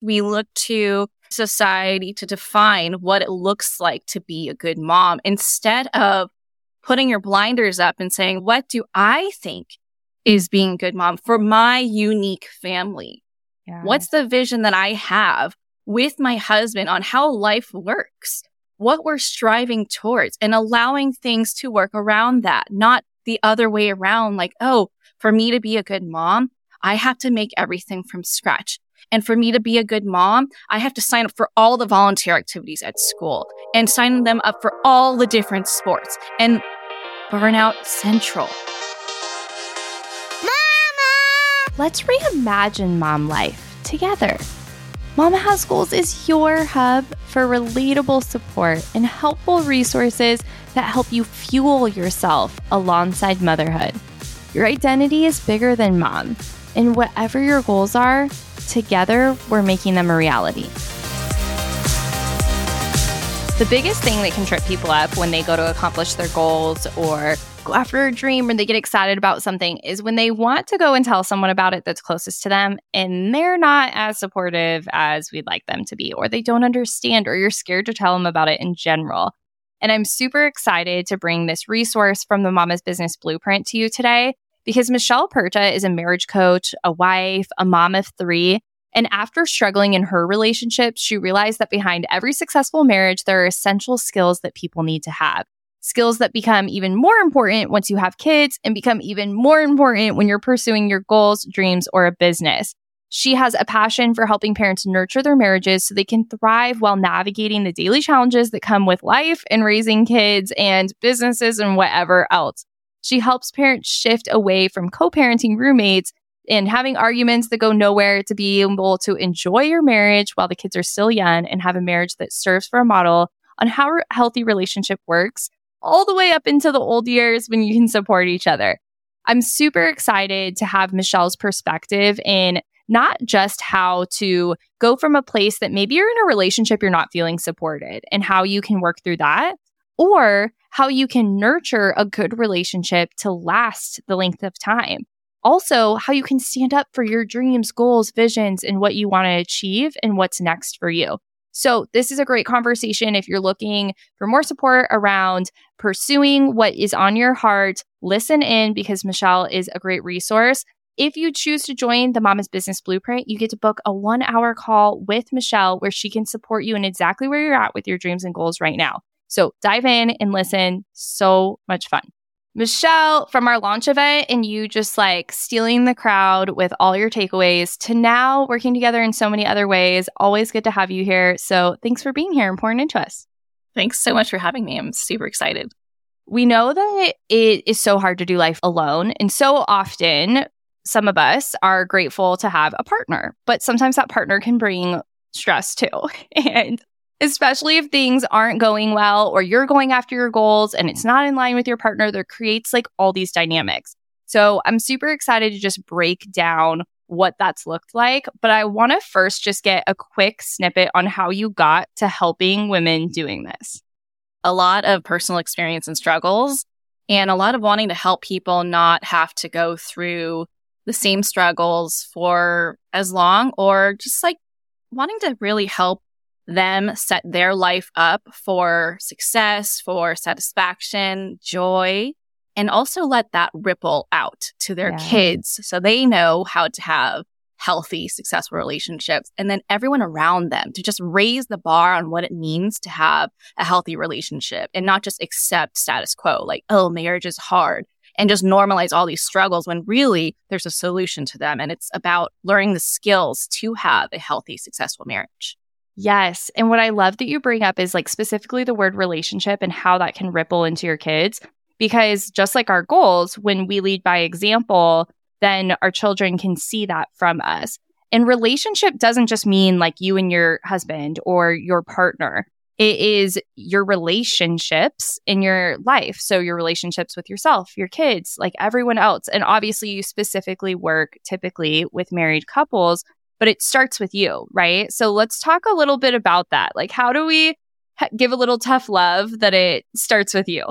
We look to society to define what it looks like to be a good mom instead of putting your blinders up and saying, what do I think is being a good mom for my unique family? Yeah. What's the vision that I have with my husband on how life works? What we're striving towards and allowing things to work around that, not the other way around. Like, oh, for me to be a good mom, I have to make everything from scratch. And for me to be a good mom, I have to sign up for all the volunteer activities at school and sign them up for all the different sports and burnout central. Mama! Let's reimagine mom life together. Mama Has Goals is your hub for relatable support and helpful resources that help you fuel yourself alongside motherhood. Your identity is bigger than mom, and whatever your goals are, together we're making them a reality. The biggest thing that can trip people up when they go to accomplish their goals or go after a dream or they get excited about something is when they want to go and tell someone about it that's closest to them and they're not as supportive as we'd like them to be, or they don't understand, or you're scared to tell them about it in general. And I'm super excited to bring this resource from the Mama's Business Blueprint to you today because Michelle Purta is a marriage coach, a wife, a mom of three. And after struggling in her relationships, she realized that behind every successful marriage, there are essential skills that people need to have. Skills that become even more important once you have kids and become even more important when you're pursuing your goals, dreams, or a business. She has a passion for helping parents nurture their marriages so they can thrive while navigating the daily challenges that come with life and raising kids and businesses and whatever else. She helps parents shift away from co parenting roommates and having arguments that go nowhere to be able to enjoy your marriage while the kids are still young and have a marriage that serves for a model on how a healthy relationship works all the way up into the old years when you can support each other. I'm super excited to have Michelle's perspective in not just how to go from a place that maybe you're in a relationship you're not feeling supported and how you can work through that, or how you can nurture a good relationship to last the length of time. Also, how you can stand up for your dreams, goals, visions, and what you want to achieve and what's next for you. So, this is a great conversation if you're looking for more support around pursuing what is on your heart. Listen in because Michelle is a great resource. If you choose to join the Mama's Business Blueprint, you get to book a one hour call with Michelle where she can support you in exactly where you're at with your dreams and goals right now. So dive in and listen. So much fun. Michelle, from our launch event and you just like stealing the crowd with all your takeaways to now working together in so many other ways. Always good to have you here. So thanks for being here and pouring into us. Thanks so much for having me. I'm super excited. We know that it is so hard to do life alone. And so often some of us are grateful to have a partner, but sometimes that partner can bring stress too. And especially if things aren't going well or you're going after your goals and it's not in line with your partner, there creates like all these dynamics. So I'm super excited to just break down what that's looked like. But I want to first just get a quick snippet on how you got to helping women doing this. A lot of personal experience and struggles, and a lot of wanting to help people not have to go through the same struggles for as long or just like wanting to really help them set their life up for success, for satisfaction, joy, and also let that ripple out to their yeah. kids so they know how to have healthy, successful relationships. And then everyone around them to just raise the bar on what it means to have a healthy relationship and not just accept status quo, like, oh, marriage is hard and just normalize all these struggles when really there's a solution to them. And it's about learning the skills to have a healthy, successful marriage. Yes. And what I love that you bring up is like specifically the word relationship and how that can ripple into your kids. Because just like our goals, when we lead by example, then our children can see that from us. And relationship doesn't just mean like you and your husband or your partner. It is your relationships in your life. So, your relationships with yourself, your kids, like everyone else. And obviously, you specifically work typically with married couples, but it starts with you, right? So, let's talk a little bit about that. Like, how do we give a little tough love that it starts with you?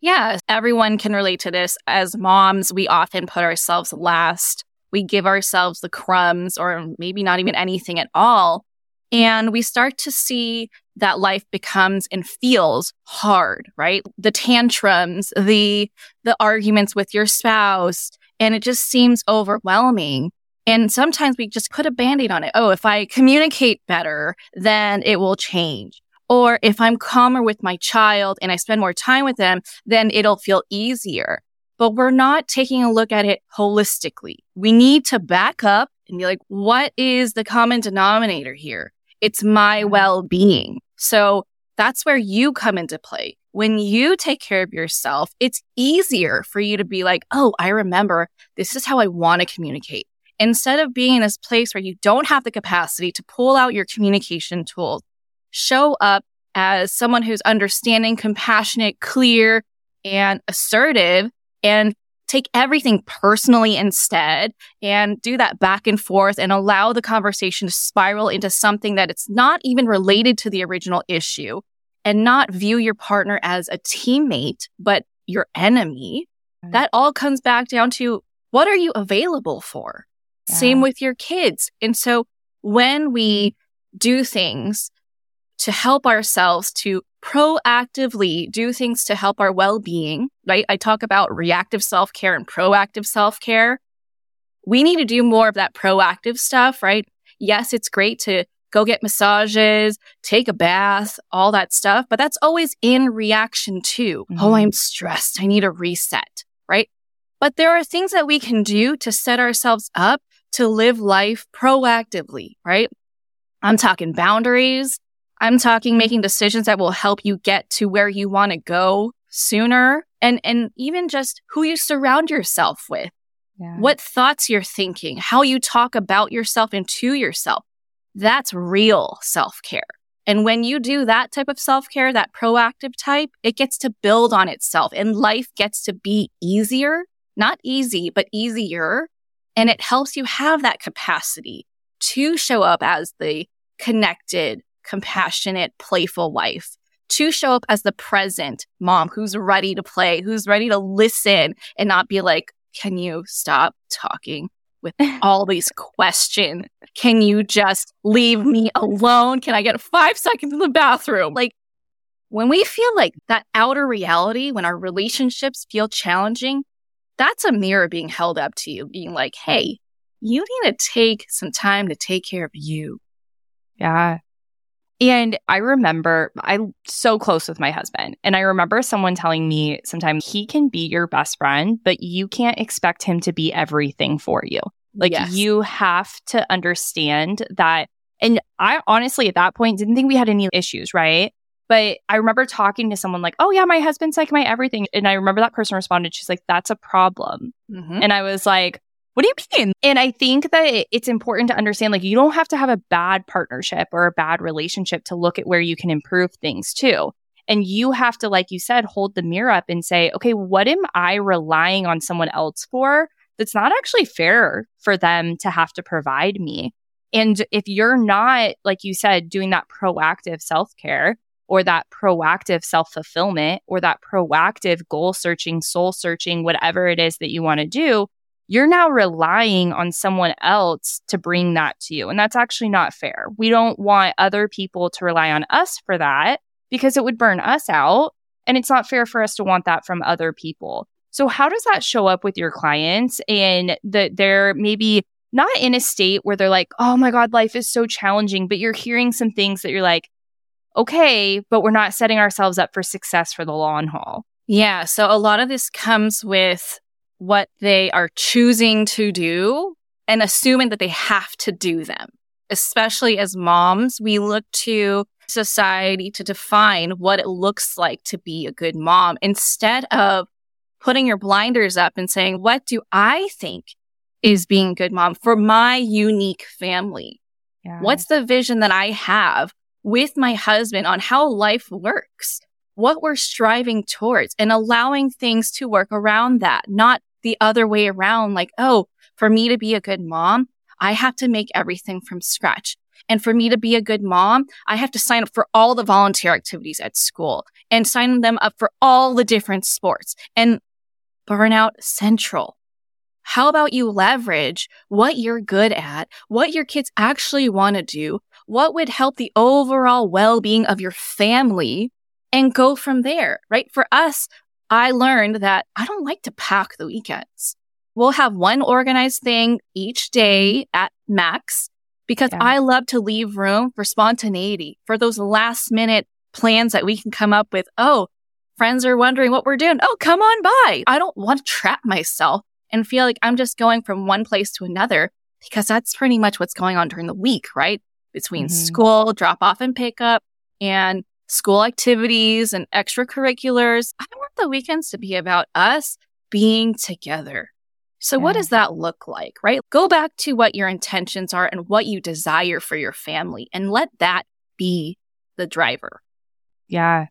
Yeah, everyone can relate to this. As moms, we often put ourselves last we give ourselves the crumbs or maybe not even anything at all. And we start to see that life becomes and feels hard, right? The tantrums, the, the arguments with your spouse, and it just seems overwhelming. And sometimes we just put a band-aid on it. Oh, if I communicate better, then it will change. Or if I'm calmer with my child and I spend more time with them, then it'll feel easier. But we're not taking a look at it holistically. We need to back up and be like, what is the common denominator here? It's my mm-hmm. well being. So that's where you come into play. When you take care of yourself, it's easier for you to be like, oh, I remember this is how I want to communicate. Instead of being in this place where you don't have the capacity to pull out your communication tools, show up as someone who's understanding, compassionate, clear, and assertive and take everything personally instead and do that back and forth and allow the conversation to spiral into something that it's not even related to the original issue and not view your partner as a teammate, but your enemy. Mm-hmm. That all comes back down to what are you available for? Yeah. Same with your kids. And so when we do things to help ourselves to proactively do things to help our well-being, right? I talk about reactive self-care and proactive self-care. We need to do more of that proactive stuff, right? Yes, it's great to go get massages, take a bath, all that stuff, but that's always in reaction to, mm-hmm. oh, I'm stressed. I need a reset, right? But there are things that we can do to set ourselves up to live life proactively, right? I'm talking boundaries. I'm talking making decisions that will help you get to where you want to go sooner and, and even just who you surround yourself with, yeah. what thoughts you're thinking, how you talk about yourself and to yourself. That's real self care. And when you do that type of self care, that proactive type, it gets to build on itself and life gets to be easier, not easy, but easier. And it helps you have that capacity to show up as the connected, compassionate, playful wife to show up as the present mom who's ready to play, who's ready to listen and not be like, can you stop talking with all these questions? Can you just leave me alone? Can I get five seconds in the bathroom? Like when we feel like that outer reality, when our relationships feel challenging, that's a mirror being held up to you, being like, hey, you need to take some time to take care of you. Yeah. And I remember I'm so close with my husband. And I remember someone telling me sometimes he can be your best friend, but you can't expect him to be everything for you. Like yes. you have to understand that. And I honestly, at that point, didn't think we had any issues, right? But I remember talking to someone like, oh, yeah, my husband's like my everything. And I remember that person responded, she's like, that's a problem. Mm-hmm. And I was like, what do you mean? And I think that it's important to understand like you don't have to have a bad partnership or a bad relationship to look at where you can improve things too. And you have to, like you said, hold the mirror up and say, okay, what am I relying on someone else for that's not actually fair for them to have to provide me? And if you're not, like you said, doing that proactive self care or that proactive self fulfillment or that proactive goal searching, soul searching, whatever it is that you want to do, you're now relying on someone else to bring that to you. And that's actually not fair. We don't want other people to rely on us for that because it would burn us out. And it's not fair for us to want that from other people. So, how does that show up with your clients and that they're maybe not in a state where they're like, oh my God, life is so challenging, but you're hearing some things that you're like, okay, but we're not setting ourselves up for success for the long haul. Yeah. So, a lot of this comes with what they are choosing to do and assuming that they have to do them. Especially as moms, we look to society to define what it looks like to be a good mom instead of putting your blinders up and saying, what do I think is being a good mom for my unique family? Yeah. What's the vision that I have with my husband on how life works? What we're striving towards and allowing things to work around that, not the other way around. Like, oh, for me to be a good mom, I have to make everything from scratch. And for me to be a good mom, I have to sign up for all the volunteer activities at school and sign them up for all the different sports and burnout central. How about you leverage what you're good at, what your kids actually want to do, what would help the overall well-being of your family and go from there, right? For us, I learned that I don't like to pack the weekends. We'll have one organized thing each day at max because yeah. I love to leave room for spontaneity, for those last minute plans that we can come up with. Oh, friends are wondering what we're doing. Oh, come on by. I don't want to trap myself and feel like I'm just going from one place to another because that's pretty much what's going on during the week, right? Between mm-hmm. school, drop off and pick up and school activities and extracurriculars. I want the weekends to be about us being together. So yeah. what does that look like, right? Go back to what your intentions are and what you desire for your family and let that be the driver. Yeah.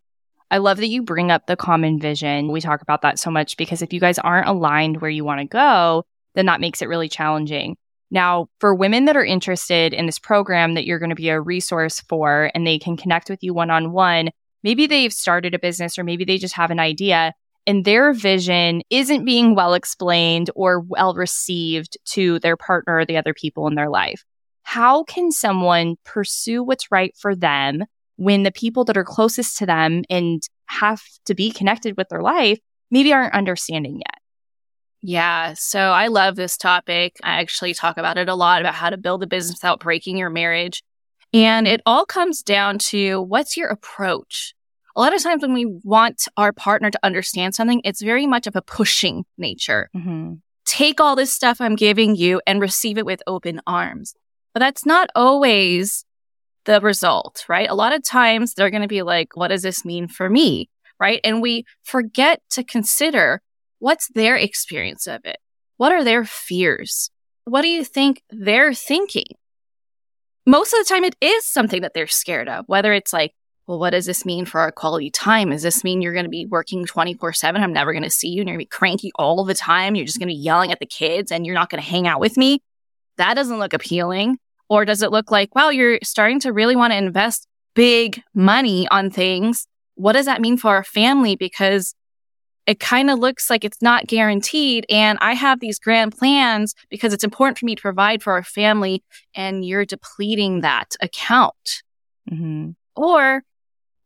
I love that you bring up the common vision. We talk about that so much because if you guys aren't aligned where you want to go, then that makes it really challenging. Now, for women that are interested in this program that you're going to be a resource for and they can connect with you one on one, maybe they've started a business or maybe they just have an idea and their vision isn't being well explained or well received to their partner or the other people in their life. How can someone pursue what's right for them when the people that are closest to them and have to be connected with their life maybe aren't understanding yet? Yeah. So I love this topic. I actually talk about it a lot about how to build a business without breaking your marriage. And it all comes down to what's your approach? A lot of times when we want our partner to understand something, it's very much of a pushing nature. Mm-hmm. Take all this stuff I'm giving you and receive it with open arms. But that's not always the result, right? A lot of times they're going to be like, what does this mean for me? Right. And we forget to consider what's their experience of it? What are their fears? What do you think they're thinking? Most of the time, it is something that they're scared of, whether it's like, well, what does this mean for our quality time? Does this mean you're going to be working 24 7? I'm never going to see you and you're going to be cranky all the time. You're just going to be yelling at the kids and you're not going to hang out with me. That doesn't look appealing. Or does it look like, wow, you're starting to really want to invest big money on things? What does that mean for our family? Because it kind of looks like it's not guaranteed. And I have these grand plans because it's important for me to provide for our family. And you're depleting that account. Mm-hmm. Or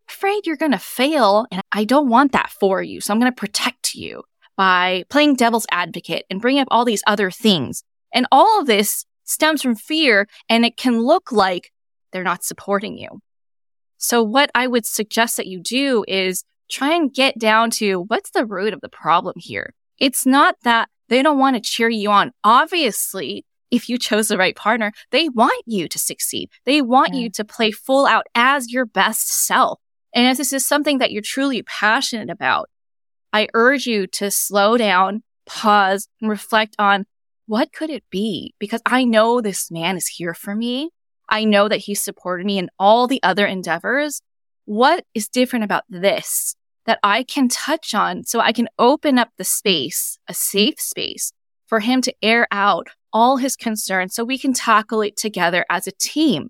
afraid you're going to fail. And I don't want that for you. So I'm going to protect you by playing devil's advocate and bring up all these other things. And all of this stems from fear and it can look like they're not supporting you. So what I would suggest that you do is try and get down to what's the root of the problem here. It's not that they don't want to cheer you on. Obviously, if you chose the right partner, they want you to succeed. They want yeah. you to play full out as your best self. And if this is something that you're truly passionate about, I urge you to slow down, pause, and reflect on what could it be? Because I know this man is here for me. I know that he supported me in all the other endeavors. What is different about this that I can touch on so I can open up the space, a safe space for him to air out all his concerns so we can tackle it together as a team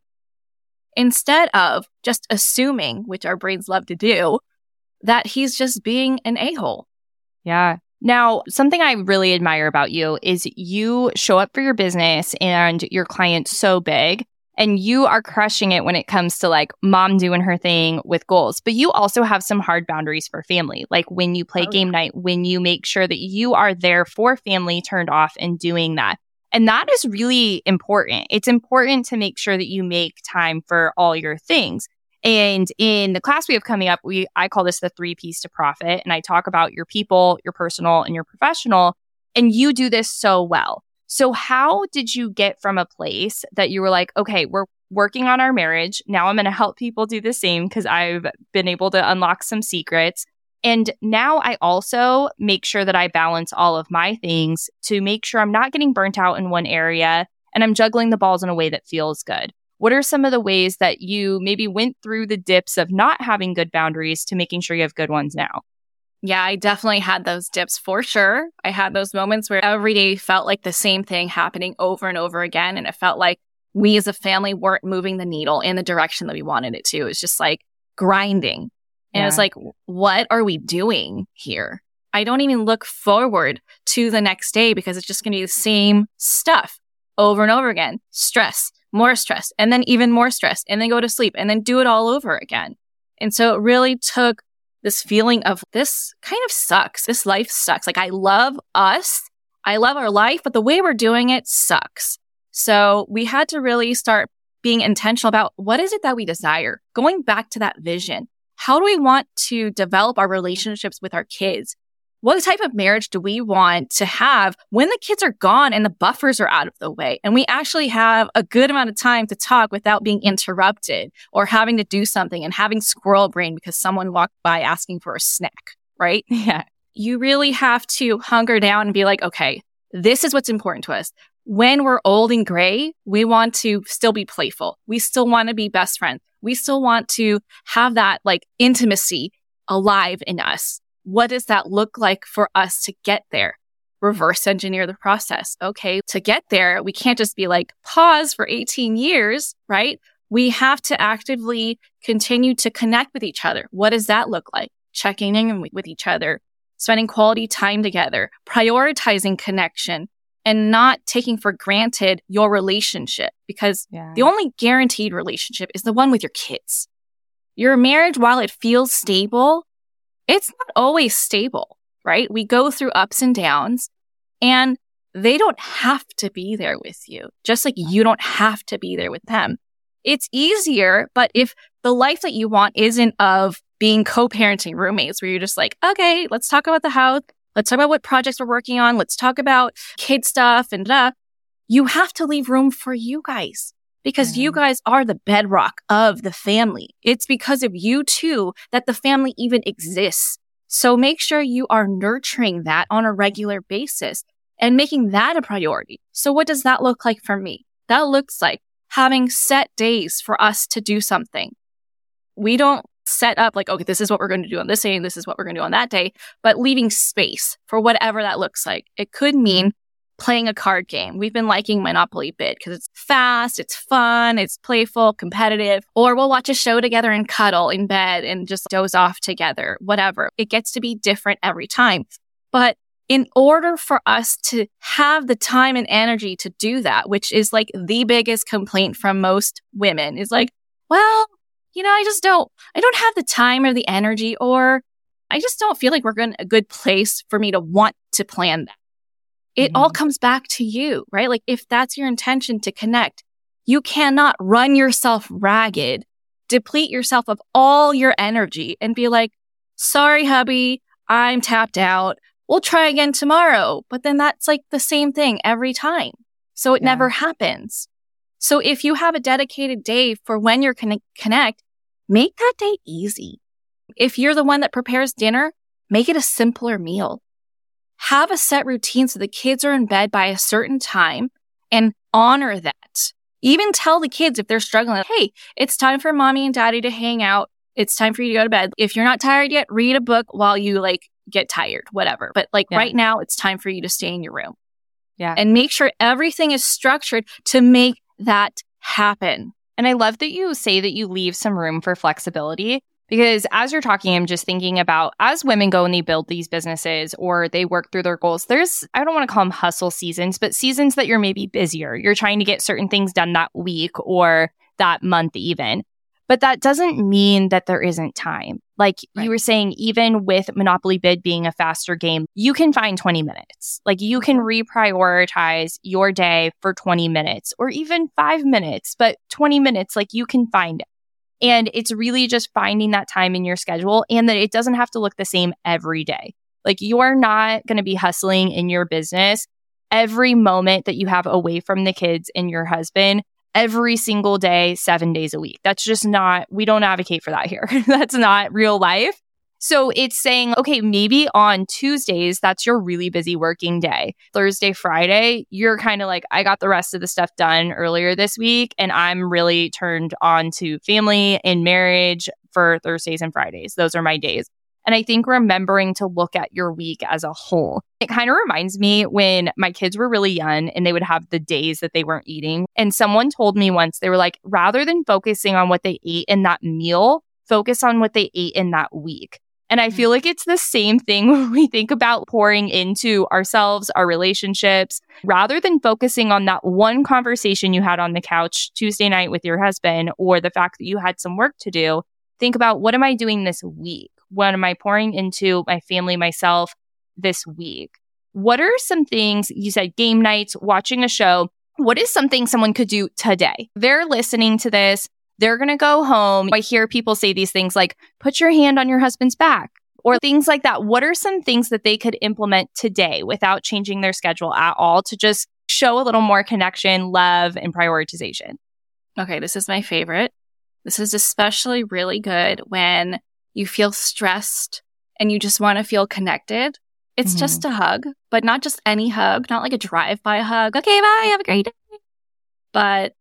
instead of just assuming, which our brains love to do, that he's just being an a hole. Yeah. Now, something I really admire about you is you show up for your business and your client's so big and you are crushing it when it comes to like mom doing her thing with goals. But you also have some hard boundaries for family, like when you play oh, game yeah. night, when you make sure that you are there for family turned off and doing that. And that is really important. It's important to make sure that you make time for all your things. And in the class we have coming up, we I call this the three P's to profit. And I talk about your people, your personal, and your professional. And you do this so well. So, how did you get from a place that you were like, okay, we're working on our marriage. Now I'm going to help people do the same because I've been able to unlock some secrets. And now I also make sure that I balance all of my things to make sure I'm not getting burnt out in one area and I'm juggling the balls in a way that feels good. What are some of the ways that you maybe went through the dips of not having good boundaries to making sure you have good ones now? Yeah, I definitely had those dips for sure. I had those moments where every day felt like the same thing happening over and over again. And it felt like we as a family weren't moving the needle in the direction that we wanted it to. It was just like grinding. And yeah. it was like, what are we doing here? I don't even look forward to the next day because it's just going to be the same stuff over and over again. Stress, more stress, and then even more stress, and then go to sleep and then do it all over again. And so it really took this feeling of this kind of sucks. This life sucks. Like I love us. I love our life, but the way we're doing it sucks. So we had to really start being intentional about what is it that we desire? Going back to that vision. How do we want to develop our relationships with our kids? What type of marriage do we want to have when the kids are gone and the buffers are out of the way? And we actually have a good amount of time to talk without being interrupted or having to do something and having squirrel brain because someone walked by asking for a snack, right? Yeah. You really have to hunger down and be like, okay, this is what's important to us when we're old and gray, we want to still be playful. We still want to be best friends. We still want to have that like intimacy alive in us. What does that look like for us to get there? Reverse engineer the process. Okay. To get there, we can't just be like pause for 18 years, right? We have to actively continue to connect with each other. What does that look like? Checking in with each other, spending quality time together, prioritizing connection, and not taking for granted your relationship because yeah. the only guaranteed relationship is the one with your kids. Your marriage, while it feels stable, it's not always stable, right? We go through ups and downs and they don't have to be there with you, just like you don't have to be there with them. It's easier, but if the life that you want isn't of being co-parenting roommates where you're just like, okay, let's talk about the house. Let's talk about what projects we're working on. Let's talk about kid stuff and da. You have to leave room for you guys because you guys are the bedrock of the family. It's because of you too that the family even exists. So make sure you are nurturing that on a regular basis and making that a priority. So what does that look like for me? That looks like having set days for us to do something. We don't set up like, okay, this is what we're going to do on this day and this is what we're going to do on that day, but leaving space for whatever that looks like. It could mean playing a card game. We've been liking Monopoly Bid because it's fast, it's fun, it's playful, competitive, or we'll watch a show together and cuddle in bed and just doze off together, whatever. It gets to be different every time. But in order for us to have the time and energy to do that, which is like the biggest complaint from most women is like, well, you know, I just don't, I don't have the time or the energy, or I just don't feel like we're in a good place for me to want to plan that. It mm-hmm. all comes back to you, right? Like if that's your intention to connect, you cannot run yourself ragged, deplete yourself of all your energy and be like, sorry, hubby, I'm tapped out. We'll try again tomorrow. But then that's like the same thing every time. So it yeah. never happens. So if you have a dedicated day for when you're con- connect, make that day easy. If you're the one that prepares dinner, make it a simpler meal. Have a set routine so the kids are in bed by a certain time and honor that. Even tell the kids if they're struggling, hey, it's time for mommy and daddy to hang out. It's time for you to go to bed. If you're not tired yet, read a book while you like get tired, whatever. But like yeah. right now, it's time for you to stay in your room. Yeah. And make sure everything is structured to make that happen. And I love that you say that you leave some room for flexibility because as you're talking, I'm just thinking about as women go and they build these businesses or they work through their goals, there's, I don't want to call them hustle seasons, but seasons that you're maybe busier. You're trying to get certain things done that week or that month, even. But that doesn't mean that there isn't time. Like right. you were saying, even with Monopoly Bid being a faster game, you can find 20 minutes. Like you can reprioritize your day for 20 minutes or even five minutes, but 20 minutes, like you can find it. And it's really just finding that time in your schedule and that it doesn't have to look the same every day. Like you're not going to be hustling in your business every moment that you have away from the kids and your husband every single day, seven days a week. That's just not, we don't advocate for that here. that's not real life. So it's saying, okay, maybe on Tuesdays, that's your really busy working day. Thursday, Friday, you're kind of like, I got the rest of the stuff done earlier this week, and I'm really turned on to family and marriage for Thursdays and Fridays. Those are my days. And I think remembering to look at your week as a whole. It kind of reminds me when my kids were really young and they would have the days that they weren't eating. And someone told me once, they were like, rather than focusing on what they ate in that meal, focus on what they ate in that week. And I feel mm. like it's the same thing when we think about pouring into ourselves, our relationships, rather than focusing on that one conversation you had on the couch Tuesday night with your husband or the fact that you had some work to do. Think about what am I doing this week? What am I pouring into my family, myself this week? What are some things you said game nights, watching a show? What is something someone could do today? They're listening to this. They're going to go home. I hear people say these things like, put your hand on your husband's back or things like that. What are some things that they could implement today without changing their schedule at all to just show a little more connection, love, and prioritization? Okay, this is my favorite. This is especially really good when you feel stressed and you just want to feel connected. It's mm-hmm. just a hug, but not just any hug, not like a drive by hug. Okay, bye, have a great day. But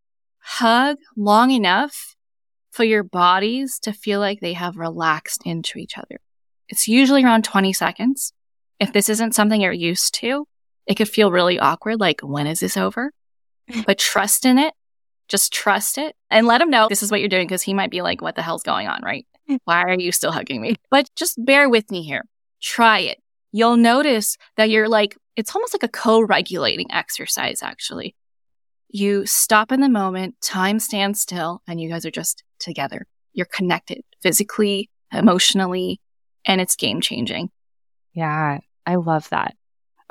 hug long enough for your bodies to feel like they have relaxed into each other. It's usually around 20 seconds. If this isn't something you're used to, it could feel really awkward. Like, when is this over? but trust in it. Just trust it and let him know this is what you're doing because he might be like, what the hell's going on, right? Mm. Why are you still hugging me? But just bear with me here. Try it. You'll notice that you're like, it's almost like a co regulating exercise, actually. You stop in the moment, time stands still, and you guys are just together. You're connected physically, emotionally, and it's game changing. Yeah, I love that.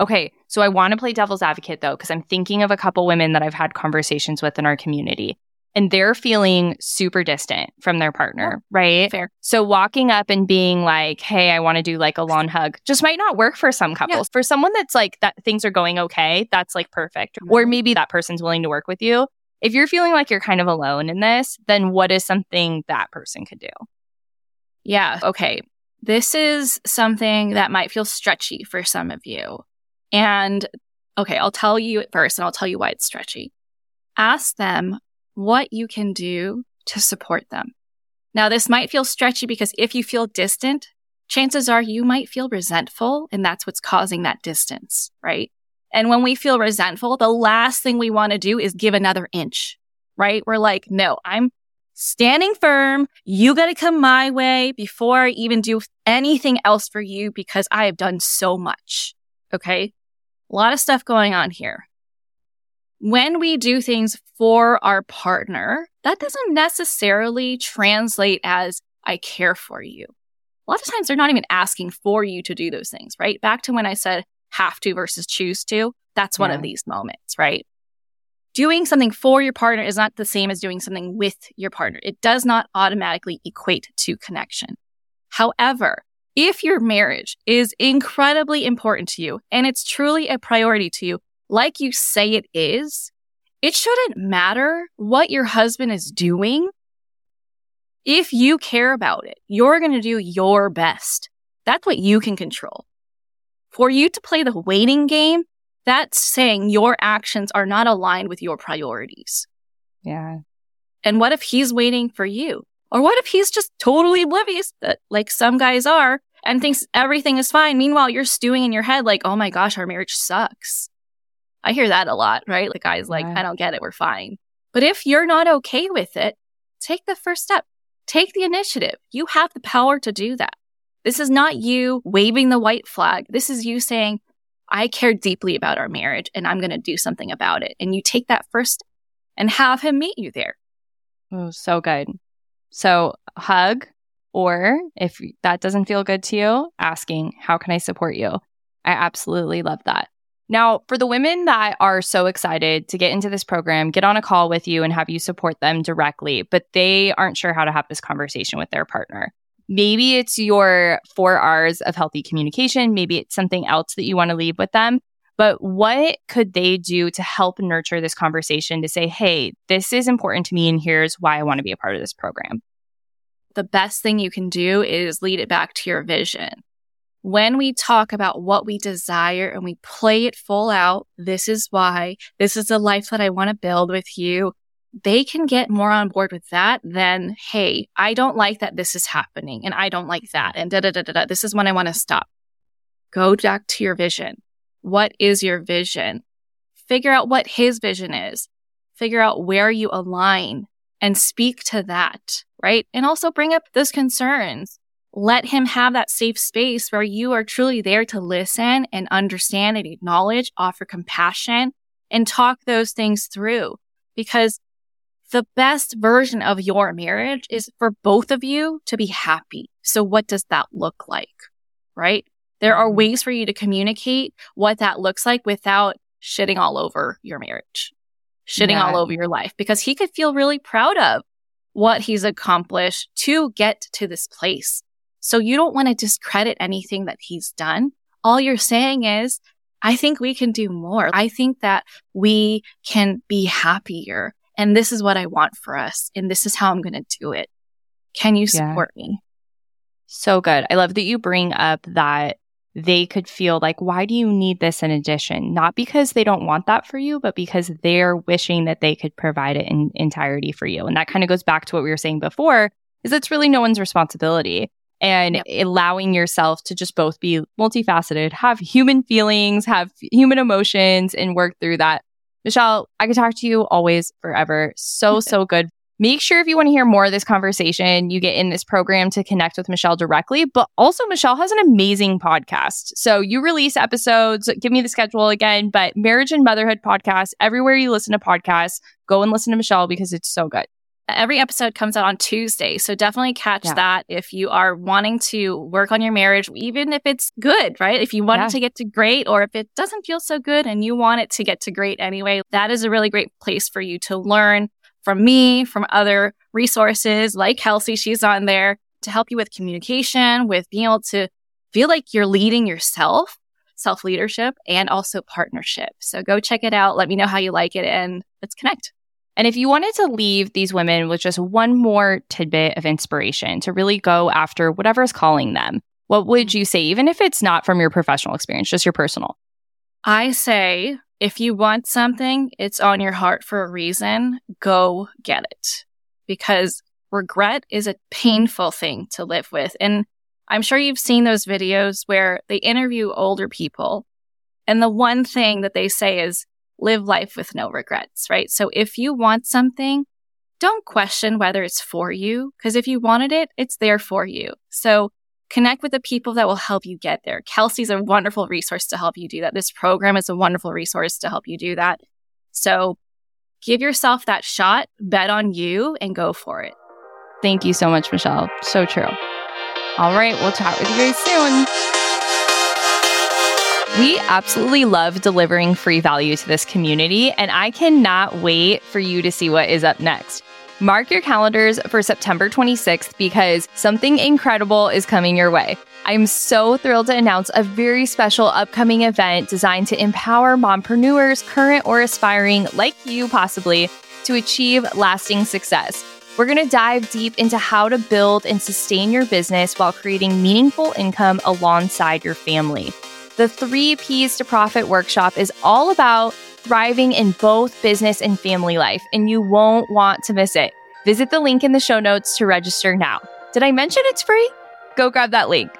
Okay, so I want to play devil's advocate though, because I'm thinking of a couple women that I've had conversations with in our community and they're feeling super distant from their partner, right? Fair. So walking up and being like, "Hey, I want to do like a long hug," just might not work for some couples. Yeah. For someone that's like that things are going okay, that's like perfect. Mm-hmm. Or maybe that person's willing to work with you. If you're feeling like you're kind of alone in this, then what is something that person could do? Yeah, okay. This is something that might feel stretchy for some of you. And okay, I'll tell you it first and I'll tell you why it's stretchy. Ask them what you can do to support them. Now, this might feel stretchy because if you feel distant, chances are you might feel resentful, and that's what's causing that distance, right? And when we feel resentful, the last thing we want to do is give another inch, right? We're like, no, I'm standing firm. You got to come my way before I even do anything else for you because I have done so much. Okay. A lot of stuff going on here when we do things for our partner, that doesn't necessarily translate as I care for you. A lot of times they're not even asking for you to do those things, right? Back to when I said have to versus choose to. That's one yeah. of these moments, right? Doing something for your partner is not the same as doing something with your partner. It does not automatically equate to connection. However, if your marriage is incredibly important to you and it's truly a priority to you, like you say it is, it shouldn't matter what your husband is doing. If you care about it, you're going to do your best. That's what you can control. For you to play the waiting game, that's saying your actions are not aligned with your priorities. Yeah. And what if he's waiting for you? Or what if he's just totally oblivious that like some guys are and thinks everything is fine? Meanwhile, you're stewing in your head like, oh my gosh, our marriage sucks. I hear that a lot, right? The guy's like, I don't get it. We're fine. But if you're not okay with it, take the first step. Take the initiative. You have the power to do that. This is not you waving the white flag. This is you saying, I care deeply about our marriage and I'm going to do something about it. And you take that first step and have him meet you there. Oh, so good. So hug, or if that doesn't feel good to you, asking, how can I support you? I absolutely love that. Now, for the women that are so excited to get into this program, get on a call with you and have you support them directly, but they aren't sure how to have this conversation with their partner. Maybe it's your four R's of healthy communication. Maybe it's something else that you want to leave with them. But what could they do to help nurture this conversation to say, hey, this is important to me and here's why I want to be a part of this program? The best thing you can do is lead it back to your vision when we talk about what we desire and we play it full out, this is why, this is the life that I want to build with you, they can get more on board with that than, hey, I don't like that this is happening and I don't like that and da da da da da. This is when I want to stop. Go back to your vision. What is your vision? Figure out what his vision is. Figure out where you align and speak to that, right? And also bring up those concerns let him have that safe space where you are truly there to listen and understand and acknowledge, offer compassion and talk those things through because the best version of your marriage is for both of you to be happy. So what does that look like? Right? There are mm-hmm. ways for you to communicate what that looks like without shitting all over your marriage, shitting yeah. all over your life, because he could feel really proud of what he's accomplished to get to this place. So you don't want to discredit anything that he's done. All you're saying is, I think we can do more. I think that we can be happier. And this is what I want for us. And this is how I'm going to do it. Can you support yeah. me? So good. I love that you bring up that they could feel like, why do you need this in addition? Not because they don't want that for you, but because they're wishing that they could provide it in entirety for you. And that kind of goes back to what we were saying before, is it's really no one's responsibility. And yep. allowing yourself to just both be multifaceted, have human feelings, have human emotions, and work through that. Michelle, I could talk to you always, forever. So, so good Make sure if you want to hear more of this conversation, you get in this program to connect with Michelle directly. But also, Michelle has an amazing podcast. So you release episodes, give me the schedule again, but Marriage and Motherhood podcast, everywhere you listen to podcasts, go and listen to Michelle because it's so good. Every episode comes out on Tuesday. So definitely catch yeah. that if you are wanting to work on your marriage, even if it's good, right? If you want yeah. it to get to great or if it doesn't feel so good and you want it to get to great anyway, that is a really great place for you to learn from me, from other resources like Kelsey, she's on there to help you with communication, with being able to feel like you're leading yourself, self leadership, and also partnership. So go check it out. Let me know how you like it and let's connect. And if you wanted to leave these women with just one more tidbit of inspiration to really go after whatever's calling them, what would mm-hmm. you say, even if it's not from your professional experience, just your personal? I say if you want something, it's on your heart for a reason. Go get it. Because regret is a painful thing to live with. And I'm sure you've seen those videos where they interview older people. And the one thing that they say is live life with no regrets, right? So if you want something, don't question whether it's for you. Because if you wanted it, it's there for you. So Connect with the people that will help you get there. Kelsey's a wonderful resource to help you do that. This program is a wonderful resource to help you do that. So give yourself that shot, bet on you, and go for it. Thank you so much, Michelle. So true. All right, we'll chat with you guys soon. We absolutely love delivering free value to this community, and I cannot wait for you to see what is up next. Mark your calendars for September 26th because something incredible is coming your way. I'm so thrilled to announce a very special upcoming event designed to empower mompreneurs, current or aspiring, like you possibly, to achieve lasting success. We're going to dive deep into how to build and sustain your business while creating meaningful income alongside your family. The Three P's to Profit workshop is all about thriving in both business and family life, and you won't want to miss it. Visit the link in the show notes to register now. Did I mention it's free? Go grab that link.